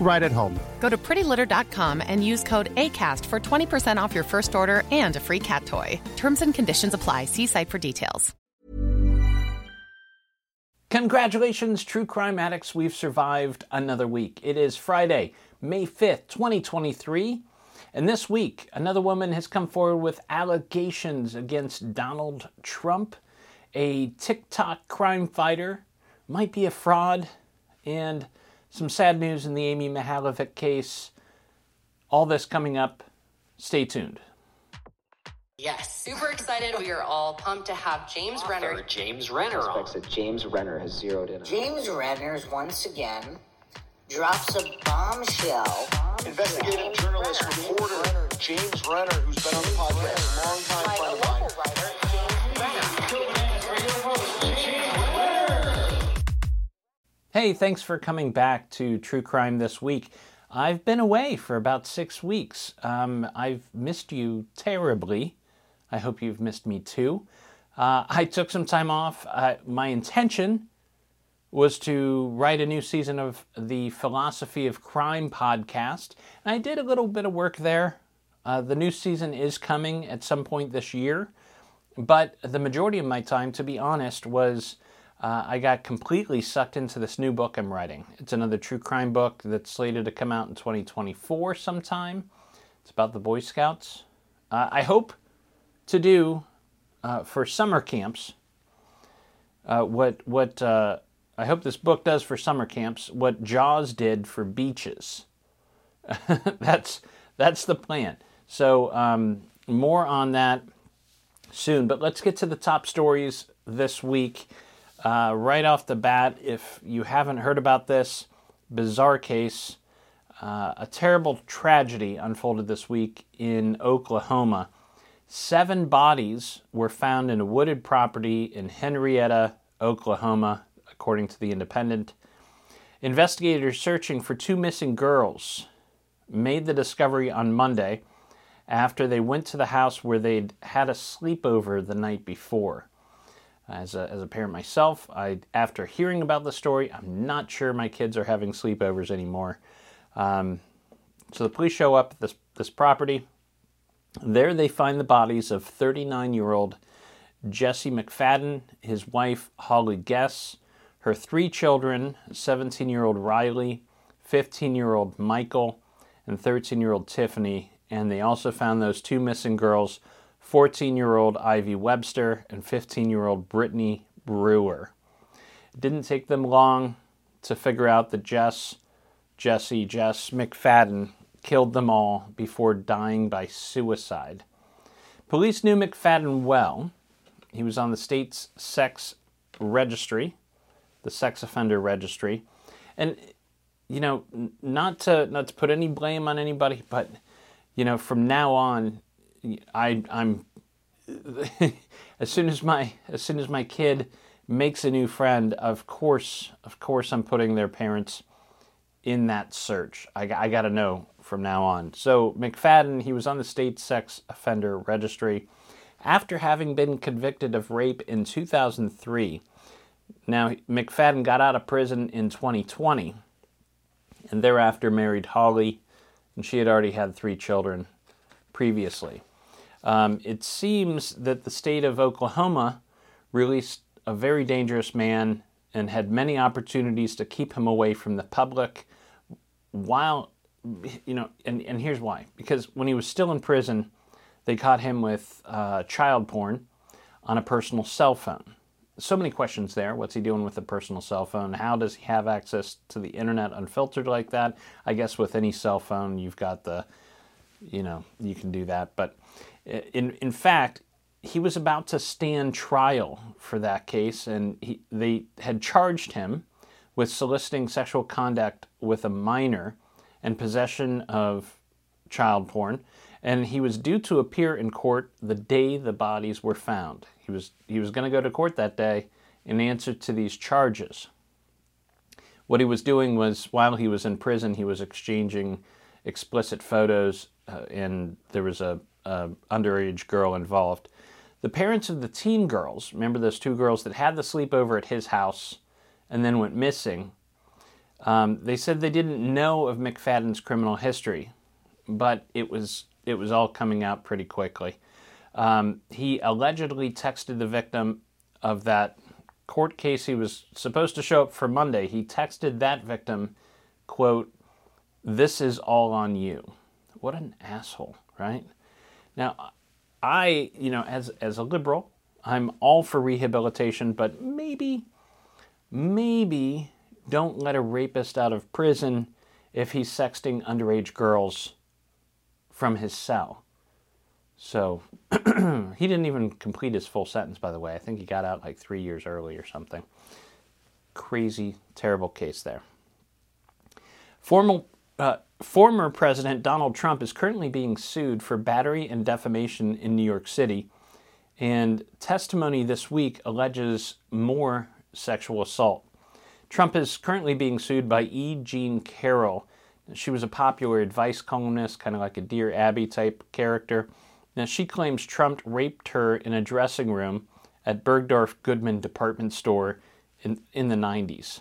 right at home. Go to prettylitter.com and use code ACAST for 20% off your first order and a free cat toy. Terms and conditions apply. See site for details. Congratulations, true crime addicts. We've survived another week. It is Friday, May 5th, 2023. And this week, another woman has come forward with allegations against Donald Trump, a TikTok crime fighter, might be a fraud, and some sad news in the Amy Mihaljevic case. All this coming up. Stay tuned. Yes, super excited. We are all pumped to have James Renner. James Renner on. that James Renner has zeroed in on. James Renner's once again drops a bombshell. Investigative journalist, reporter James Renner, who's been on the podcast, longtime friend of Hey, thanks for coming back to True Crime this week. I've been away for about six weeks. Um, I've missed you terribly. I hope you've missed me too. Uh, I took some time off. Uh, my intention was to write a new season of the Philosophy of Crime podcast, and I did a little bit of work there. Uh, the new season is coming at some point this year, but the majority of my time, to be honest, was uh, I got completely sucked into this new book I'm writing. It's another true crime book that's slated to come out in 2024 sometime. It's about the Boy Scouts. Uh, I hope to do uh, for summer camps uh, what what uh, I hope this book does for summer camps what Jaws did for beaches. that's that's the plan. So um, more on that soon. But let's get to the top stories this week. Uh, right off the bat, if you haven't heard about this bizarre case, uh, a terrible tragedy unfolded this week in Oklahoma. Seven bodies were found in a wooded property in Henryetta, Oklahoma, according to The Independent. Investigators searching for two missing girls made the discovery on Monday after they went to the house where they'd had a sleepover the night before. As a, as a parent myself, I after hearing about the story, I'm not sure my kids are having sleepovers anymore. Um, so the police show up at this this property. There they find the bodies of 39 year old Jesse McFadden, his wife Holly Guess, her three children 17 year old Riley, 15 year old Michael, and 13 year old Tiffany. And they also found those two missing girls 14 year old Ivy Webster and 15 year old Brittany Brewer. It didn't take them long to figure out that Jess, Jesse, Jess McFadden killed them all before dying by suicide. Police knew McFadden well. He was on the state's sex registry, the sex offender registry. And you know, not to not to put any blame on anybody, but you know, from now on, I I'm as soon as my as soon as my kid makes a new friend, of course, of course, I'm putting their parents in that search. I, I got to know from now on. So McFadden, he was on the state sex offender registry after having been convicted of rape in 2003. Now McFadden got out of prison in 2020, and thereafter married Holly, and she had already had three children previously. Um, it seems that the state of Oklahoma released a very dangerous man and had many opportunities to keep him away from the public while, you know, and, and here's why. Because when he was still in prison, they caught him with uh, child porn on a personal cell phone. So many questions there. What's he doing with a personal cell phone? How does he have access to the internet unfiltered like that? I guess with any cell phone, you've got the, you know, you can do that. But in in fact, he was about to stand trial for that case, and he, they had charged him with soliciting sexual conduct with a minor and possession of child porn. And he was due to appear in court the day the bodies were found. He was he was going to go to court that day in answer to these charges. What he was doing was while he was in prison, he was exchanging explicit photos, uh, and there was a, a underage girl involved. The parents of the teen girls, remember those two girls that had the sleepover at his house and then went missing, um, they said they didn't know of McFadden's criminal history, but it was it was all coming out pretty quickly. Um, he allegedly texted the victim of that court case he was supposed to show up for Monday. He texted that victim, quote, "This is all on you." What an asshole, right? Now, I, you know, as as a liberal, I'm all for rehabilitation, but maybe maybe don't let a rapist out of prison if he's sexting underage girls from his cell. So he didn't even complete his full sentence, by the way. I think he got out like three years early or something. Crazy, terrible case there. Formal, uh, former President Donald Trump is currently being sued for battery and defamation in New York City. And testimony this week alleges more sexual assault. Trump is currently being sued by E. Jean Carroll. She was a popular advice columnist, kind of like a Dear Abby type character. Now, she claims Trump raped her in a dressing room at Bergdorf Goodman department store in, in the 90s.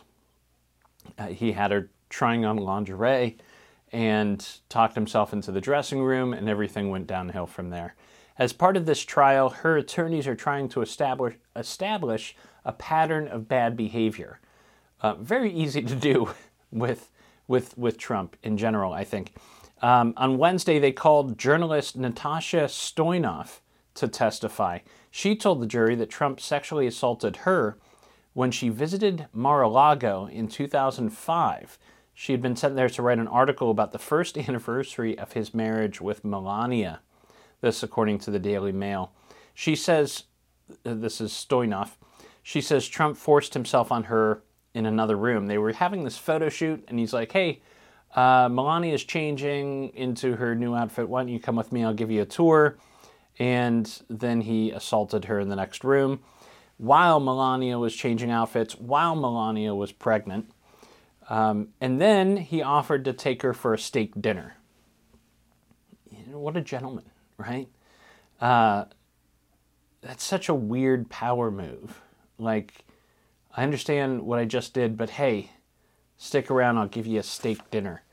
Uh, he had her trying on lingerie and talked himself into the dressing room, and everything went downhill from there. As part of this trial, her attorneys are trying to establish, establish a pattern of bad behavior. Uh, very easy to do with, with, with Trump in general, I think. Um, on Wednesday, they called journalist Natasha Stoynoff to testify. She told the jury that Trump sexually assaulted her when she visited Mar a Lago in 2005. She had been sent there to write an article about the first anniversary of his marriage with Melania. This, according to the Daily Mail. She says, uh, this is Stoynoff, she says Trump forced himself on her in another room. They were having this photo shoot, and he's like, hey, uh, Melania is changing into her new outfit. Why don't you come with me? I'll give you a tour. And then he assaulted her in the next room while Melania was changing outfits, while Melania was pregnant. Um, and then he offered to take her for a steak dinner. What a gentleman, right? Uh, that's such a weird power move. Like, I understand what I just did, but hey, stick around, I'll give you a steak dinner.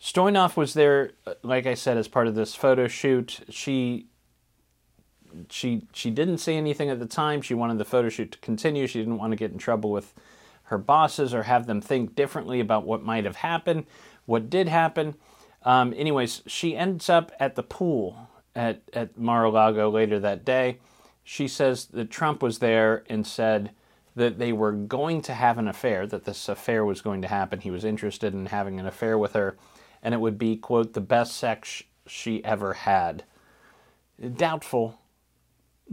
Stoynoff was there, like I said, as part of this photo shoot. She she she didn't say anything at the time. She wanted the photo shoot to continue. She didn't want to get in trouble with her bosses or have them think differently about what might have happened, what did happen. Um, anyways, she ends up at the pool at at Mar-a-Lago later that day. She says that Trump was there and said that they were going to have an affair, that this affair was going to happen. He was interested in having an affair with her and it would be, quote, the best sex she ever had. Doubtful.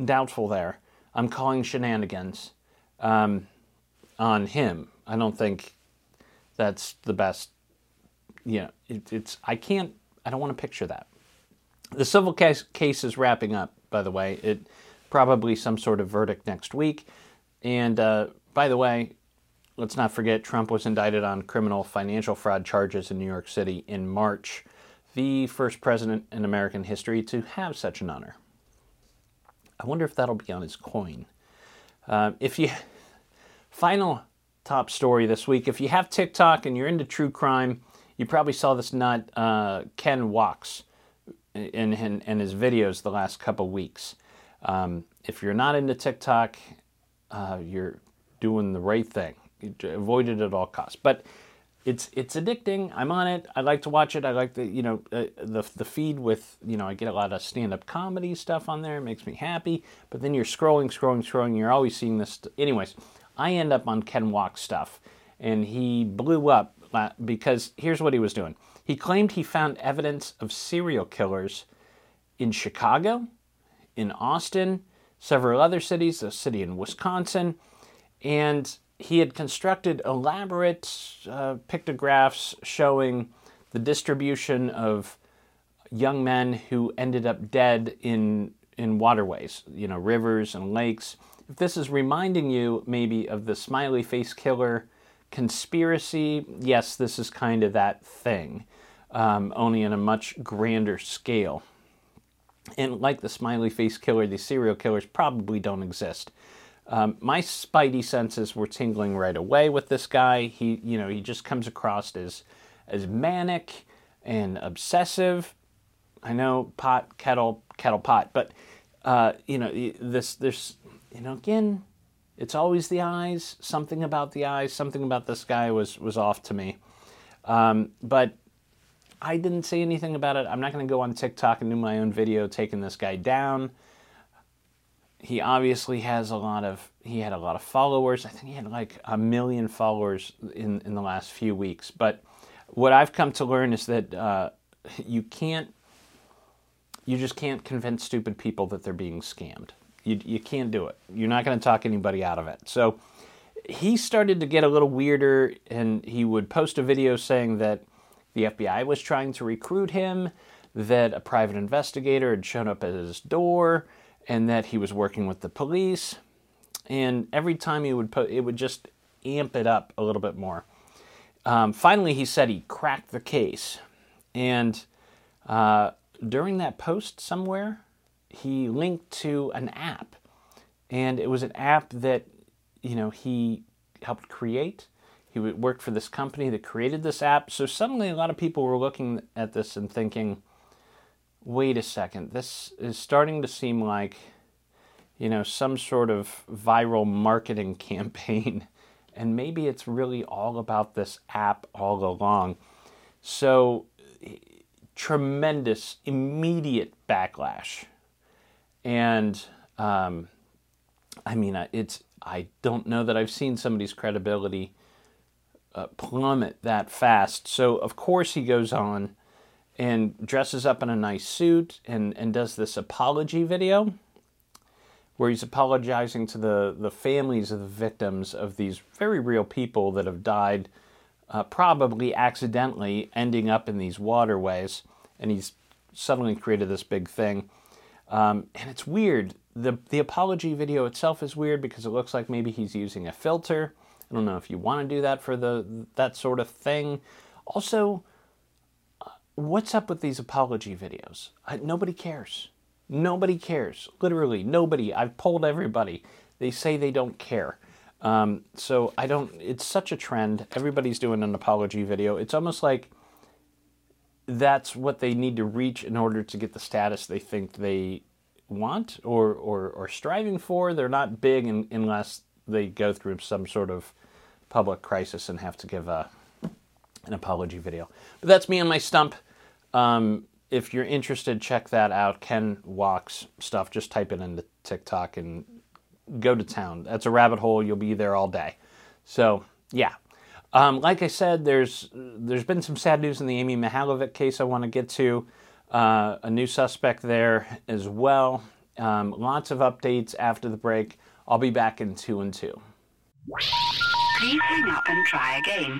Doubtful there. I'm calling shenanigans um, on him. I don't think that's the best. You know, it, it's, I can't, I don't want to picture that. The civil case, case is wrapping up, by the way. It probably some sort of verdict next week. And uh, by the way, Let's not forget Trump was indicted on criminal financial fraud charges in New York City in March, the first president in American history to have such an honor. I wonder if that'll be on his coin. Uh, if you final top story this week, if you have TikTok and you're into true crime, you probably saw this nut uh, Ken Waks in, in, in, his videos the last couple weeks. Um, if you're not into TikTok, uh, you're doing the right thing avoid it at all costs. But it's it's addicting. I'm on it. I like to watch it. I like the you know uh, the the feed with you know I get a lot of stand up comedy stuff on there. It makes me happy. But then you're scrolling, scrolling, scrolling. You're always seeing this. St- Anyways, I end up on Ken Waks stuff, and he blew up because here's what he was doing. He claimed he found evidence of serial killers in Chicago, in Austin, several other cities, a city in Wisconsin, and he had constructed elaborate uh, pictographs showing the distribution of young men who ended up dead in in waterways, you know, rivers and lakes. If this is reminding you maybe of the smiley face killer conspiracy, yes, this is kind of that thing, um, only in a much grander scale. And like the smiley face killer, these serial killers probably don't exist. Um, my spidey senses were tingling right away with this guy. He, you know, he just comes across as as manic and obsessive. I know pot kettle kettle pot, but uh, you know this. There's you know again, it's always the eyes. Something about the eyes. Something about this guy was was off to me. Um, but I didn't say anything about it. I'm not going to go on TikTok and do my own video taking this guy down he obviously has a lot of he had a lot of followers. I think he had like a million followers in in the last few weeks. But what I've come to learn is that uh, you can't you just can't convince stupid people that they're being scammed. You you can't do it. You're not going to talk anybody out of it. So he started to get a little weirder, and he would post a video saying that the FBI was trying to recruit him, that a private investigator had shown up at his door and that he was working with the police. And every time he would put, it would just amp it up a little bit more. Um, finally, he said he cracked the case, and uh, during that post somewhere, he linked to an app, and it was an app that you know he helped create. He worked for this company that created this app. So suddenly, a lot of people were looking at this and thinking, wait a second, this is starting to seem like, you know, some sort of viral marketing campaign. And maybe it's really all about this app all along. So, eh, tremendous, immediate backlash. And, um, I mean, it's, I don't know that I've seen somebody's credibility uh, plummet that fast. So, of course, he goes on and dresses up in a nice suit and, and does this apology video where he's apologizing to the, the families of the victims of these very real people that have died, uh, probably accidentally ending up in these waterways. And he's suddenly created this big thing. Um, and it's weird. The, the apology video itself is weird because it looks like maybe he's using a filter. I don't know if you want to do that for the that sort of thing. Also, what's up with these apology videos? I, nobody cares. Nobody cares. Literally, nobody. I've polled everybody. They say they don't care. Um, so I don't, it's such a trend. Everybody's doing an apology video. It's almost like that's what they need to reach in order to get the status they think they want or, or, or striving for. They're not big in, unless they go through some sort of public crisis and have to give a, an apology video. But that's me and my stump. Um, if you're interested, check that out. Ken Waks stuff. Just type it into TikTok and go to town. That's a rabbit hole. You'll be there all day. So yeah. Um, like I said, there's there's been some sad news in the Amy Mihaljevic case. I want to get to uh, a new suspect there as well. Um, lots of updates after the break. I'll be back in two and two. Please hang up and try again.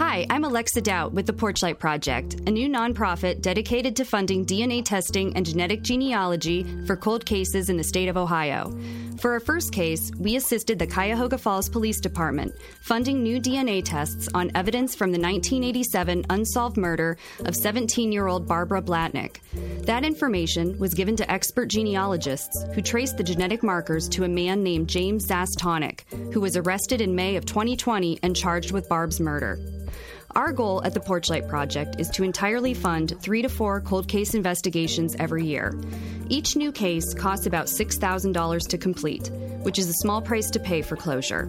Hi, I'm Alexa Doubt with the Porchlight Project, a new nonprofit dedicated to funding DNA testing and genetic genealogy for cold cases in the state of Ohio. For our first case, we assisted the Cuyahoga Falls Police Department funding new DNA tests on evidence from the 1987 unsolved murder of 17 year old Barbara Blatnik. That information was given to expert genealogists who traced the genetic markers to a man named James Zastawnik, who was arrested in May of 2020 and charged with Barb's murder. Our goal at the Porchlight Project is to entirely fund three to four cold case investigations every year. Each new case costs about $6,000 to complete, which is a small price to pay for closure.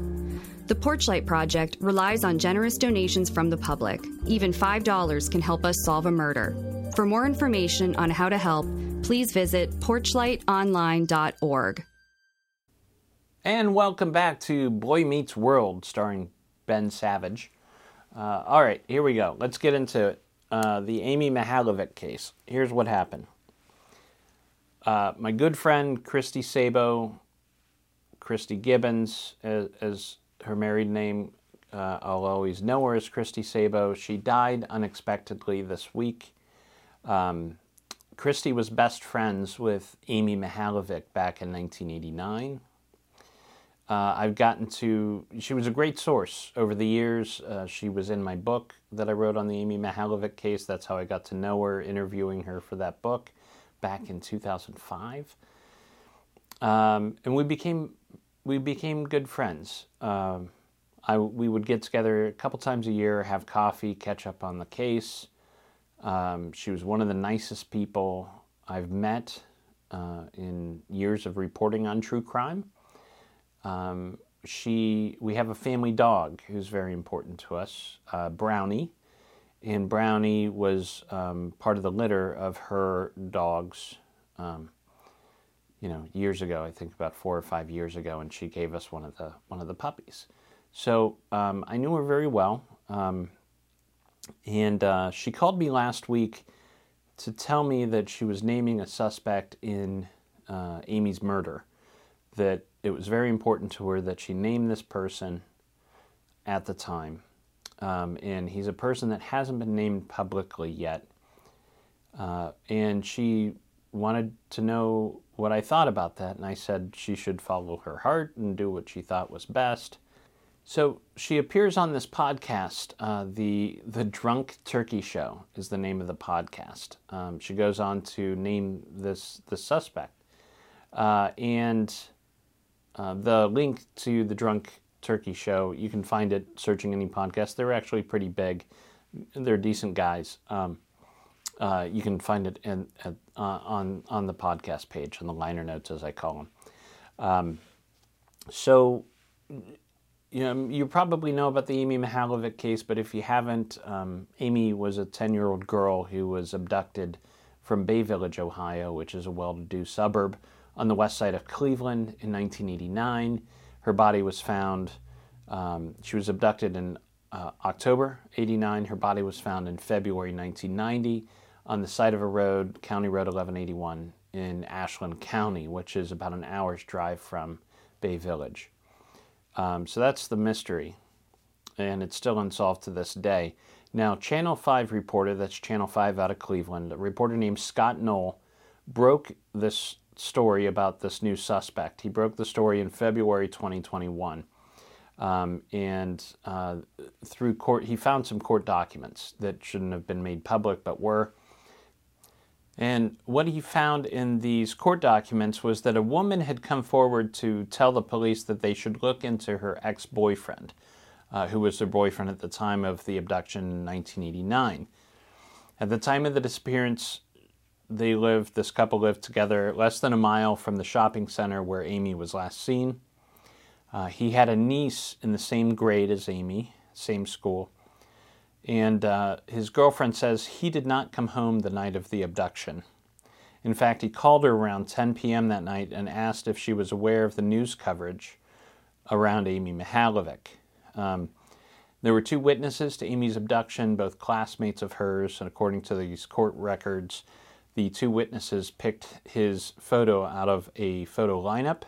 The Porchlight Project relies on generous donations from the public. Even $5 can help us solve a murder. For more information on how to help, please visit porchlightonline.org. And welcome back to Boy Meets World, starring Ben Savage. Uh, all right, here we go. Let's get into it. Uh, the Amy Mihaljevic case. Here's what happened. Uh, my good friend Christy Sabo, Christy Gibbons, as, as her married name, uh, I'll always know her as Christy Sabo. She died unexpectedly this week. Um, Christy was best friends with Amy Mihaljevic back in 1989. Uh, I've gotten to, she was a great source over the years. Uh, she was in my book that I wrote on the Amy Mihaljevic case. That's how I got to know her, interviewing her for that book back in 2005. Um, and we became, we became good friends. Um, I, we would get together a couple times a year, have coffee, catch up on the case. Um, she was one of the nicest people I've met uh, in years of reporting on true crime. Um, she, we have a family dog who's very important to us, uh, Brownie, and Brownie was um, part of the litter of her dogs. Um, you know, years ago, I think about four or five years ago, and she gave us one of the one of the puppies. So um, I knew her very well, um, and uh, she called me last week to tell me that she was naming a suspect in uh, Amy's murder. That it was very important to her that she name this person at the time. Um, and he's a person that hasn't been named publicly yet. Uh, and she wanted to know what I thought about that, and I said she should follow her heart and do what she thought was best. So she appears on this podcast. Uh, the the Drunk Turkey Show is the name of the podcast. Um, she goes on to name this the suspect, uh, and uh, the link to the Drunk Turkey Show you can find it searching any podcast. They're actually pretty big. They're decent guys. Um, uh, you can find it in, uh, on on the podcast page on the liner notes as I call them. Um, so you know, you probably know about the Amy Mihaljevic case, but if you haven't, um, Amy was a 10 year old girl who was abducted from Bay Village, Ohio, which is a well to do suburb on the west side of Cleveland in 1989. Her body was found. Um, she was abducted in uh, October 89. Her body was found in February 1990 on the side of a road, County Road 1181 in Ashland County, which is about an hour's drive from Bay Village. Um, so that's the mystery, and it's still unsolved to this day. Now, Channel 5 reporter, that's Channel 5 out of Cleveland, a reporter named Scott Knoll, broke this story about this new suspect. He broke the story in February 2021. Um, and uh, through court, he found some court documents that shouldn't have been made public but were. And what he found in these court documents was that a woman had come forward to tell the police that they should look into her ex boyfriend, uh, who was her boyfriend at the time of the abduction in 1989. At the time of the disappearance, they lived, this couple lived together less than a mile from the shopping center where Amy was last seen. Uh, he had a niece in the same grade as Amy, same school. And uh, his girlfriend says he did not come home the night of the abduction. In fact, he called her around 10 p.m. that night and asked if she was aware of the news coverage around Amy Mihaljevic. Um, there were two witnesses to Amy's abduction, both classmates of hers, and according to these court records, the two witnesses picked his photo out of a photo lineup.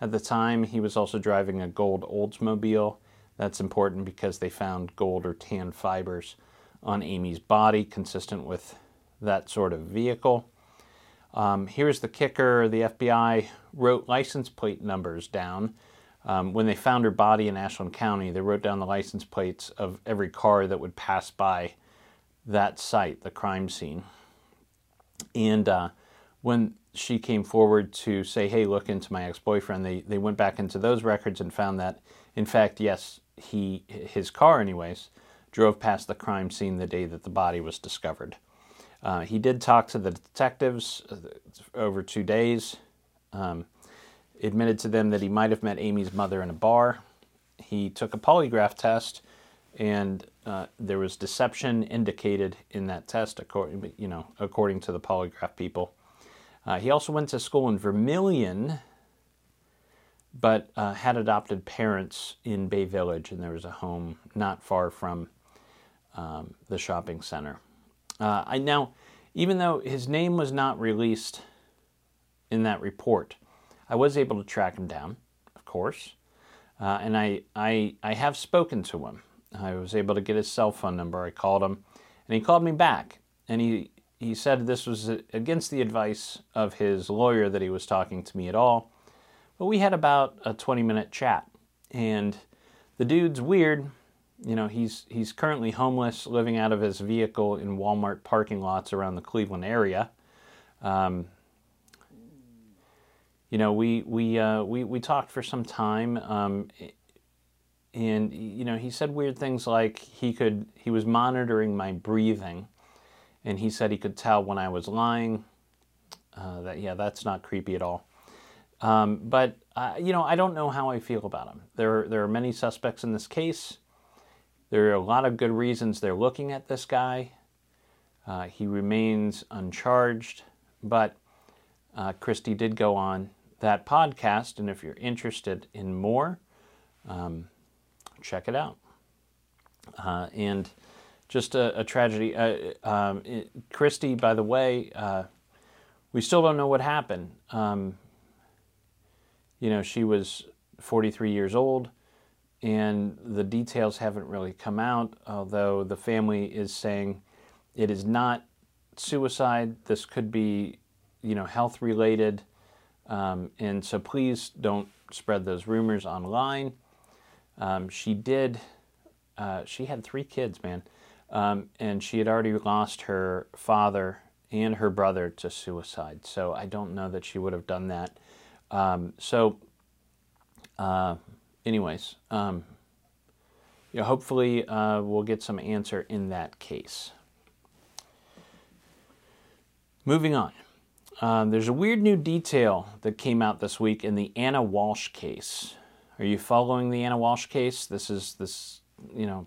At the time, he was also driving a gold Oldsmobile that's important because they found gold or tan fibers on Amy's body, consistent with that sort of vehicle. Um, here's the kicker the FBI wrote license plate numbers down. Um, when they found her body in Ashland County, they wrote down the license plates of every car that would pass by that site, the crime scene. And uh, when she came forward to say, hey, look into my ex boyfriend, they, they went back into those records and found that, in fact, yes, he his car, anyways, drove past the crime scene the day that the body was discovered. Uh, he did talk to the detectives uh, over two days. Um, admitted to them that he might have met Amy's mother in a bar. He took a polygraph test, and uh, there was deception indicated in that test, according you know according to the polygraph people. Uh, he also went to school in Vermilion, but uh, had adopted parents in Bay Village, and there was a home not far from um, the shopping center. Uh, I now, even though his name was not released in that report, I was able to track him down, of course, uh, and I, I I have spoken to him. I was able to get his cell phone number. I called him, and he called me back, and he he said this was against the advice of his lawyer that he was talking to me at all but we had about a 20 minute chat. And the dude's weird. You know, he's he's currently homeless, living out of his vehicle in Walmart parking lots around the Cleveland area. Um, you know, we we uh, we we talked for some time, um, and you know, he said weird things like he could he was monitoring my breathing, and he said he could tell when I was lying. Uh, that yeah, that's not creepy at all. Um, but uh, you know, I don't know how I feel about him. There, there are many suspects in this case. There are a lot of good reasons they're looking at this guy. Uh, he remains uncharged, but uh, Christy did go on that podcast, and if you're interested in more, um, check it out. Uh, and just a, a tragedy. Uh, um, it, Christy, by the way, uh, we still don't know what happened. Um, you know, she was 43 years old, and the details haven't really come out, although the family is saying it is not suicide. This could be, you know, health related. Um, and so please don't spread those rumors online. Um, she did, uh, she had three kids, man. Um, and she had already lost her father and her brother to suicide. So I don't know that she would have done that um, so, uh, anyways, um, yeah, hopefully uh, we'll get some answer in that case. Moving on. Uh, there's a weird new detail that came out this week in the Ana Walshe case. Are you following the Ana Walshe case? This is this, you know,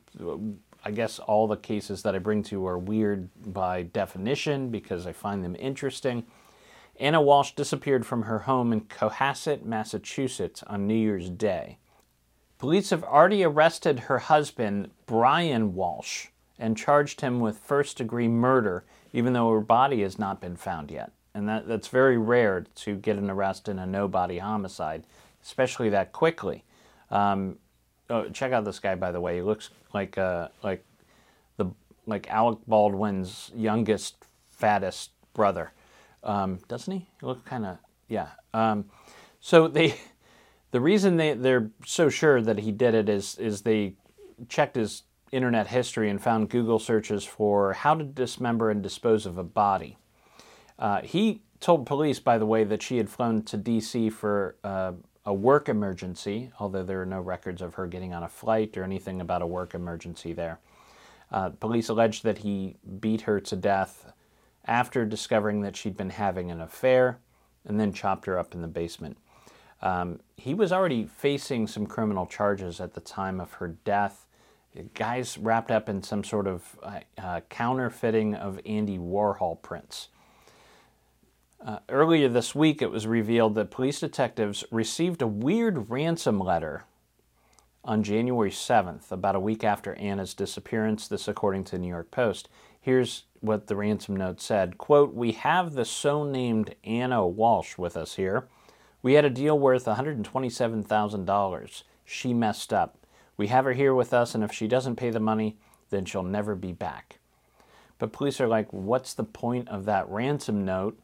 I guess all the cases that I bring to you are weird by definition because I find them interesting. Ana Walshe disappeared from her home in Cohasset, Massachusetts on New Year's Day. Police have already arrested her husband, Brian Walshe, and charged him with first degree murder, even though her body has not been found yet. And that, that's very rare to get an arrest in a no body homicide, especially that quickly. Um, oh, check out this guy, by the way. He looks like uh, like the like Alec Baldwin's youngest, fattest brother, um, doesn't he? He looks kind of yeah. Um, so they, the reason they they're so sure that he did it is is they checked his internet history and found Google searches for how to dismember and dispose of a body. Uh, he told police, by the way, that she had flown to D.C. for uh, a work emergency, although there are no records of her getting on a flight or anything about a work emergency there. Uh, police alleged that he beat her to death after discovering that she'd been having an affair and then chopped her up in the basement. Um, he was already facing some criminal charges at the time of her death. Guys wrapped up in some sort of uh, uh, counterfeiting of Andy Warhol prints. Uh, earlier this week, it was revealed that police detectives received a weird ransom letter on January 7th, about a week after Ana's disappearance, this according to the New York Post. Here's what the ransom note said. Quote we have the so named ana walshe with us here. We had a deal worth $127000 she messed up. We have her here with us and if she doesn't pay the money then she'll never be back. But police are like what's the point of that ransom note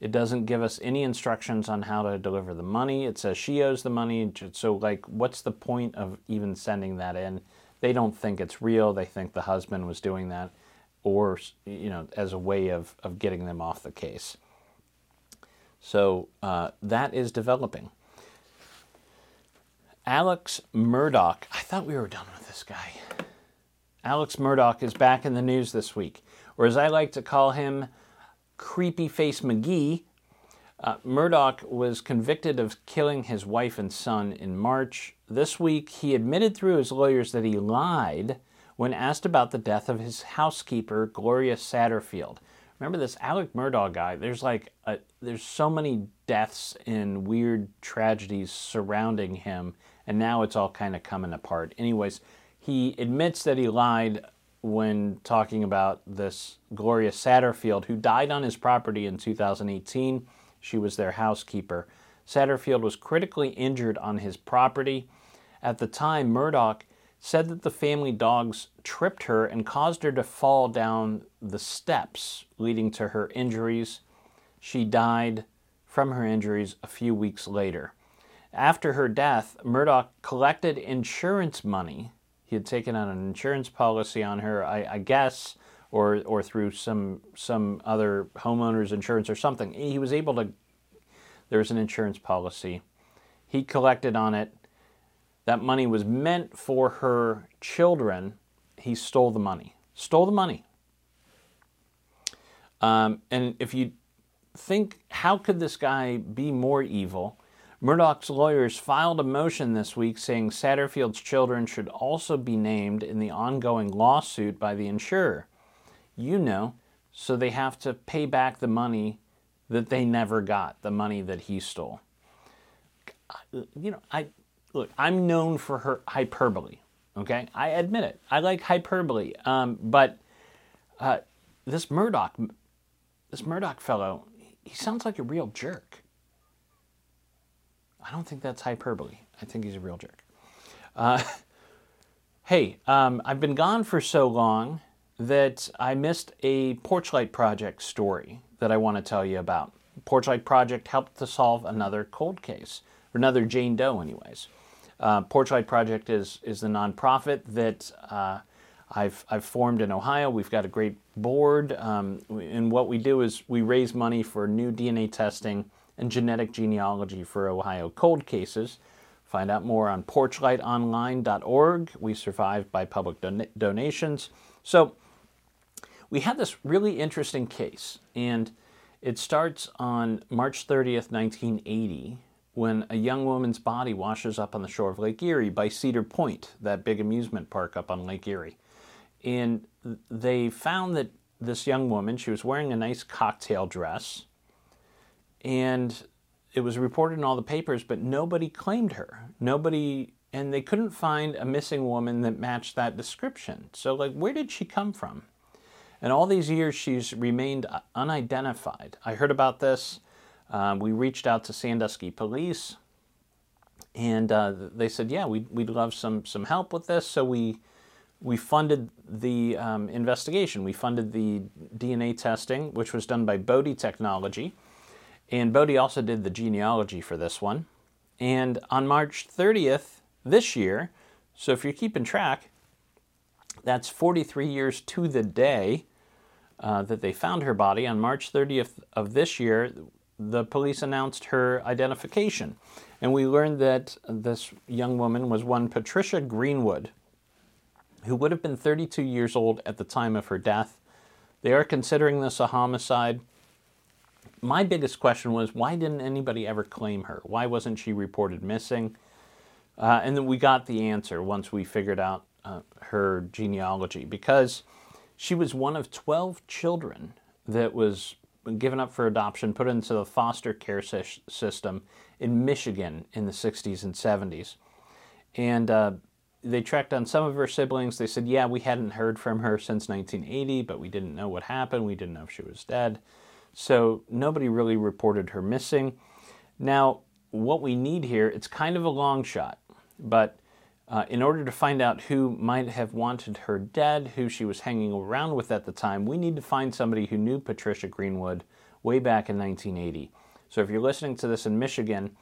it doesn't give us any instructions on how to deliver the money it says she owes the money so like what's the point of even sending that in they don't think it's real they think the husband was doing that or you know as a way of, of getting them off the case. So uh, that is developing. Alex Murdaugh, I thought we were done with this guy. Alex Murdaugh is back in the news this week, or as I like to call him, Creepy Face McGee. Uh, Murdaugh was convicted of killing his wife and son in March. This week, he admitted through his lawyers that he lied when asked about the death of his housekeeper, Gloria Satterfield. Remember this Alex Murdaugh guy? There's like a, there's so many deaths and weird tragedies surrounding him, and now it's all kind of coming apart. Anyways, he admits that he lied when talking about this Gloria Satterfield, who died on his property in 2018. She was their housekeeper. Satterfield was critically injured on his property. At the time, Murdaugh said that the family dogs tripped her and caused her to fall down the steps, leading to her injuries. She died from her injuries a few weeks later. After her death, Murdaugh collected insurance money. He had taken out an insurance policy on her, I, I guess, or or through some some other homeowner's insurance or something. He was able to. There was an insurance policy. He collected on it that money was meant for her children, he stole the money. Stole the money. Um, and if you think, how could this guy be more evil? Murdaugh's lawyers filed a motion this week saying Satterfield's children should also be named in the ongoing lawsuit by the insurer. You know, so they have to pay back the money that they never got, the money that he stole. You know, I look, I'm known for her hyperbole. Okay, I admit it. I like hyperbole. Um, but uh, this Murdaugh, this Murdaugh fellow, he sounds like a real jerk. I don't think that's hyperbole. I think he's a real jerk. Uh, hey, um, I've been gone for so long that I missed a Porchlight Project story that I want to tell you about. Porchlight Project helped to solve another cold case, or another Jane Doe, anyways. Uh, Porchlight Project is is the nonprofit that uh, I've I've formed in Ohio. We've got a great board, um, and what we do is we raise money for new DNA testing and genetic genealogy for Ohio cold cases. Find out more on porchlightonline.org. We survive by public don- donations. So we had this really interesting case, and it starts on March 30th, 1980, when a young woman's body washes up on the shore of Lake Erie by Cedar Point, that big amusement park up on Lake Erie. And they found that this young woman, she was wearing a nice cocktail dress. And it was reported in all the papers, but nobody claimed her. Nobody, and they couldn't find a missing woman that matched that description. So, like, where did she come from? And all these years, she's remained unidentified. I heard about this. Um, we reached out to Sandusky Police, and uh, they said, "Yeah, we'd, we'd love some some help with this." So we we funded the um, investigation. We funded the DNA testing, which was done by Bode Technology, and Bode also did the genealogy for this one. And on March 30th this year, so if you're keeping track, that's 43 years to the day uh, that they found her body. On March 30th of this year, the police announced her identification. And we learned that this young woman was one Patricia Greenwood, who would have been 32 years old at the time of her death. They are considering this a homicide. My biggest question was why didn't anybody ever claim her? Why wasn't she reported missing? Uh, and then we got the answer once we figured out uh, her genealogy because she was one of 12 children that was given up for adoption, put into the foster care system in Michigan in the 60s and 70s. And uh, they tracked down some of her siblings. They said, yeah, we hadn't heard from her since 1980, but we didn't know what happened. We didn't know if she was dead. So nobody really reported her missing. Now, what we need here, it's kind of a long shot, but uh, in order to find out who might have wanted her dead, who she was hanging around with at the time, we need to find somebody who knew Patricia Greenwood way back in 1980. So if you're listening to this in Michigan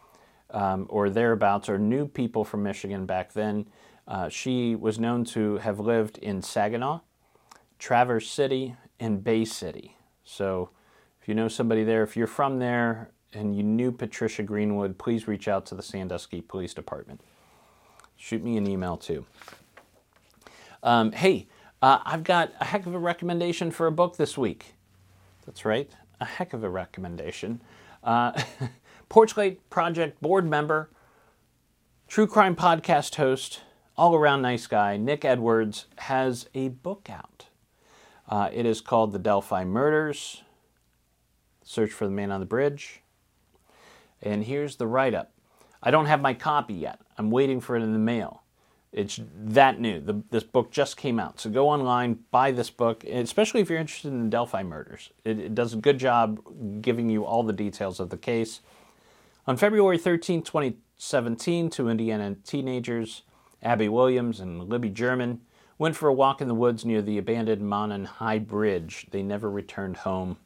um, or thereabouts, or knew people from Michigan back then, uh, she was known to have lived in Saginaw, Traverse City, and Bay City. So if you know somebody there, if you're from there and you knew Patricia Greenwood, please reach out to the Sandusky Police Department shoot me an email too. Um, hey, uh, I've got a heck of a recommendation for a book this week. That's right, a heck of a recommendation. Uh, Porchlight Project board member, true crime podcast host, all around nice guy, Nick Edwards, has a book out. Uh, it is called The Delphi Murders Search for the Man on the Bridge. And here's the write up I don't have my copy yet. I'm waiting for it in the mail. It's that new. The, this book just came out. So go online, buy this book, especially if you're interested in the Delphi murders. It, it does a good job giving you all the details of the case. On February 13, 2017, two Indiana teenagers, Abby Williams and Libby German, went for a walk in the woods near the abandoned Monon High Bridge. They never returned home.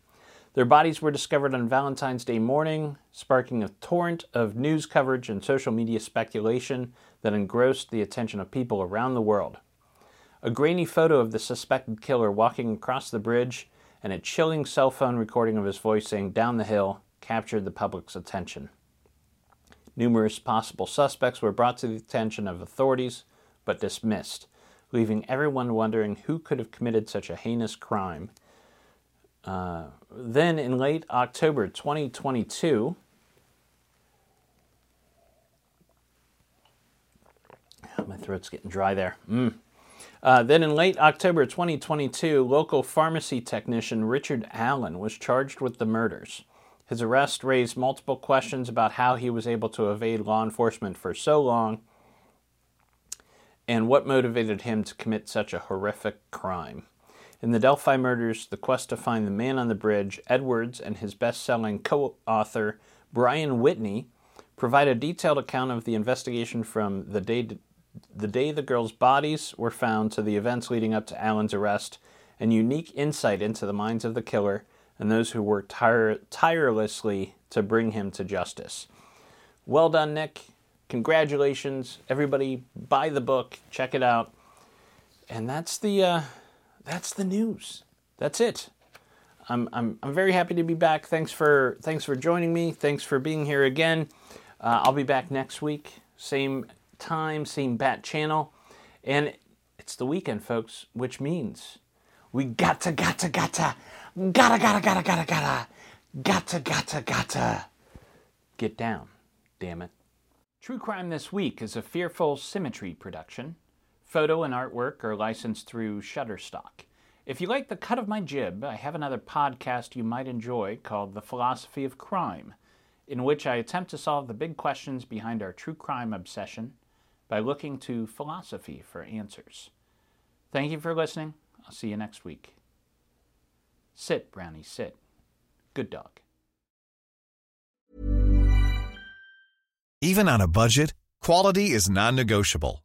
Their bodies were discovered on Valentine's Day morning, sparking a torrent of news coverage and social media speculation that engrossed the attention of people around the world. A grainy photo of the suspected killer walking across the bridge and a chilling cell phone recording of his voice saying down the hill captured the public's attention. Numerous possible suspects were brought to the attention of authorities but dismissed, leaving everyone wondering who could have committed such a heinous crime uh, then in late October 2022, my throat's getting dry there. Mm. Uh, then in late October 2022, local pharmacy technician Richard Allen was charged with the murders. His arrest raised multiple questions about how he was able to evade law enforcement for so long and what motivated him to commit such a horrific crime. In the Delphi Murders, The Quest to Find the Man on the Bridge, Edwards and his best selling co author, Brian Whitney, provide a detailed account of the investigation from the day, the day the girls' bodies were found to the events leading up to Allen's arrest, and unique insight into the minds of the killer and those who worked tire- tirelessly to bring him to justice. Well done, Nick. Congratulations. Everybody, buy the book, check it out. And that's the. Uh, that's the news. That's it. I'm, I'm, I'm very happy to be back. Thanks for thanks for joining me. Thanks for being here again. Uh, I'll be back next week, same time, same bat channel, and it's the weekend, folks, which means we gotta gotta gotta gotta gotta gotta gotta gotta gotta gotta gotta get down. Damn it. True Crime This Week is a Fearful Symmetry production. Photo and artwork are licensed through Shutterstock. If you like the cut of my jib, I have another podcast you might enjoy called The Philosophy of Crime. in which I attempt to solve the big questions behind our true crime obsession by looking to philosophy for answers. Thank you for listening. I'll see you next week. Sit, Brownie, sit. Good dog. Even on a budget, quality is non-negotiable.